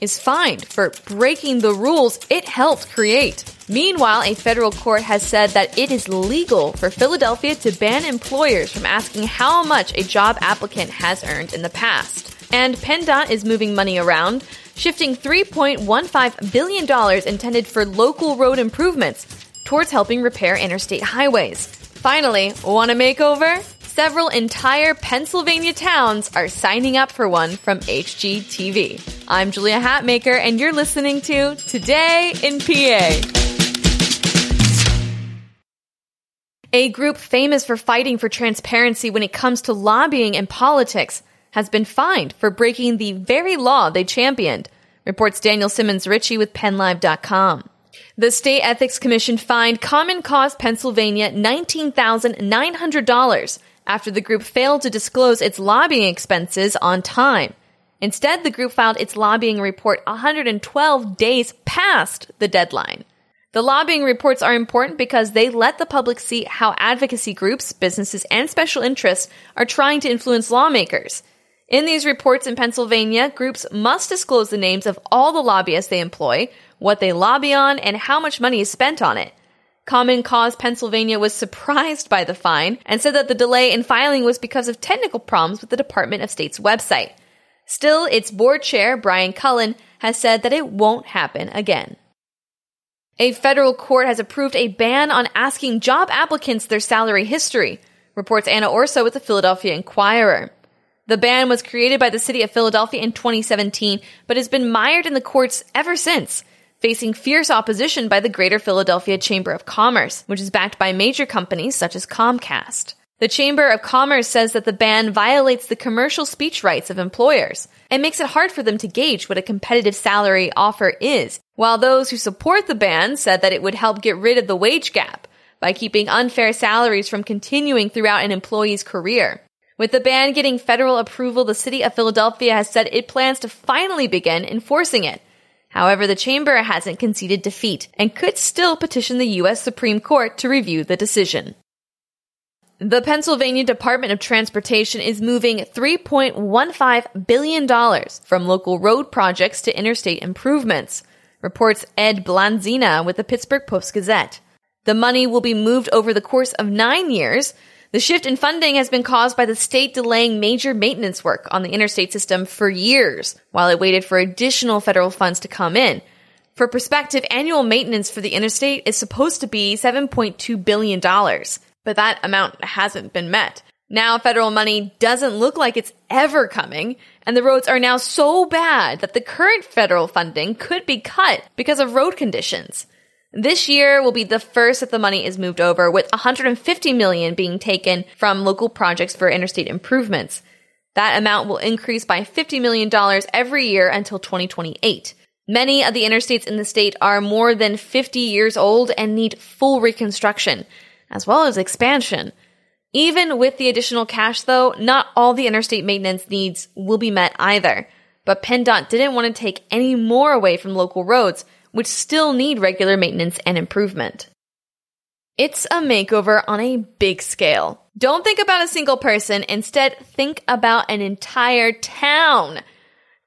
is fined for breaking the rules it helped create. Meanwhile, a federal court has said that it is legal for Philadelphia to ban employers from asking how much a job applicant has earned in the past. And PennDOT is moving money around, shifting $3.15 billion intended for local road improvements towards helping repair interstate highways. Finally, want a makeover? Several entire Pennsylvania towns are signing up for one from HGTV. I'm Julia Hatmaker, and you're listening to Today in PA. A group famous for fighting for transparency when it comes to lobbying and politics has been fined for breaking the very law they championed, reports Daniel Simmons Ritchie with PennLive.com. The State Ethics Commission fined Common Cause Pennsylvania $19,900 after the group failed to disclose its lobbying expenses on time. Instead, the group filed its lobbying report 112 days past the deadline. The lobbying reports are important because they let the public see how advocacy groups, businesses, and special interests are trying to influence lawmakers. In these reports in Pennsylvania, groups must disclose the names of all the lobbyists they employ, what they lobby on, and how much money is spent on it. Common Cause Pennsylvania was surprised by the fine and said that the delay in filing was because of technical problems with the Department of State's website. Still, its board chair, Brian Cullen, has said that it won't happen again. A federal court has approved a ban on asking job applicants their salary history, reports Anna Orso with the Philadelphia Inquirer. The ban was created by the city of Philadelphia in 2017, but has been mired in the courts ever since facing fierce opposition by the Greater Philadelphia Chamber of Commerce, which is backed by major companies such as Comcast. The Chamber of Commerce says that the ban violates the commercial speech rights of employers and makes it hard for them to gauge what a competitive salary offer is, while those who support the ban said that it would help get rid of the wage gap by keeping unfair salaries from continuing throughout an employee's career. With the ban getting federal approval, the city of Philadelphia has said it plans to finally begin enforcing it However, the chamber hasn't conceded defeat and could still petition the U.S. Supreme Court to review the decision. The Pennsylvania Department of Transportation is moving $3.15 billion from local road projects to interstate improvements, reports Ed Blazina with the Pittsburgh Post Gazette. The money will be moved over the course of nine years the shift in funding has been caused by the state delaying major maintenance work on the interstate system for years while it waited for additional federal funds to come in. For perspective, annual maintenance for the interstate is supposed to be $7.2 billion, but that amount hasn't been met. Now federal money doesn't look like it's ever coming, and the roads are now so bad that the current federal funding could be cut because of road conditions. This year will be the first that the money is moved over, with 150 million being taken from local projects for interstate improvements. That amount will increase by $50 million every year until 2028. Many of the interstates in the state are more than 50 years old and need full reconstruction, as well as expansion. Even with the additional cash, though, not all the interstate maintenance needs will be met either. But PennDOT didn't want to take any more away from local roads, which still need regular maintenance and improvement. It's a makeover on a big scale. Don't think about a single person, instead, think about an entire town.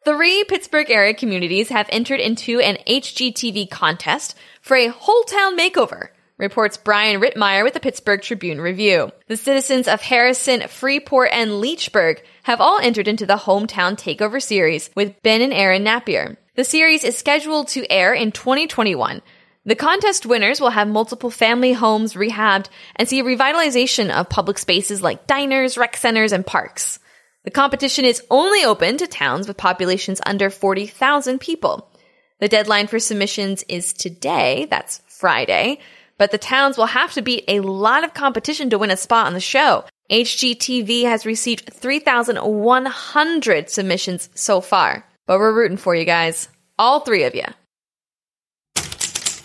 Three Pittsburgh area communities have entered into an HGTV contest for a whole town makeover, reports Brian Rittmeyer with the Pittsburgh Tribune Review. The citizens of Harrison, Freeport, and Leechburg have all entered into the hometown takeover series with Ben and Erin Napier. The series is scheduled to air in 2021. The contest winners will have multiple family homes rehabbed and see a revitalization of public spaces like diners, rec centers, and parks. The competition is only open to towns with populations under 40,000 people. The deadline for submissions is today, that's Friday, but the towns will have to beat a lot of competition to win a spot on the show. HGTV has received 3,100 submissions so far. But we're rooting for you guys. All three of you.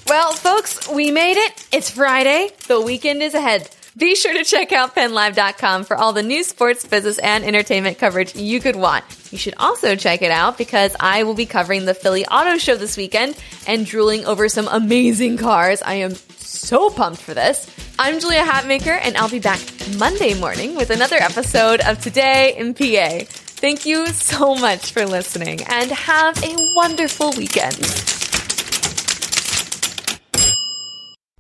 Well, folks, we made it. It's Friday. The weekend is ahead. Be sure to check out pennlive.com for all the news, sports, business, and entertainment coverage you could want. You should also check it out because I will be covering the Philly Auto Show this weekend and drooling over some amazing cars. I am so pumped for this. I'm Julia Hatmaker, and I'll be back Monday morning with another episode of Today in PA. Thank you so much for listening, and have a wonderful weekend.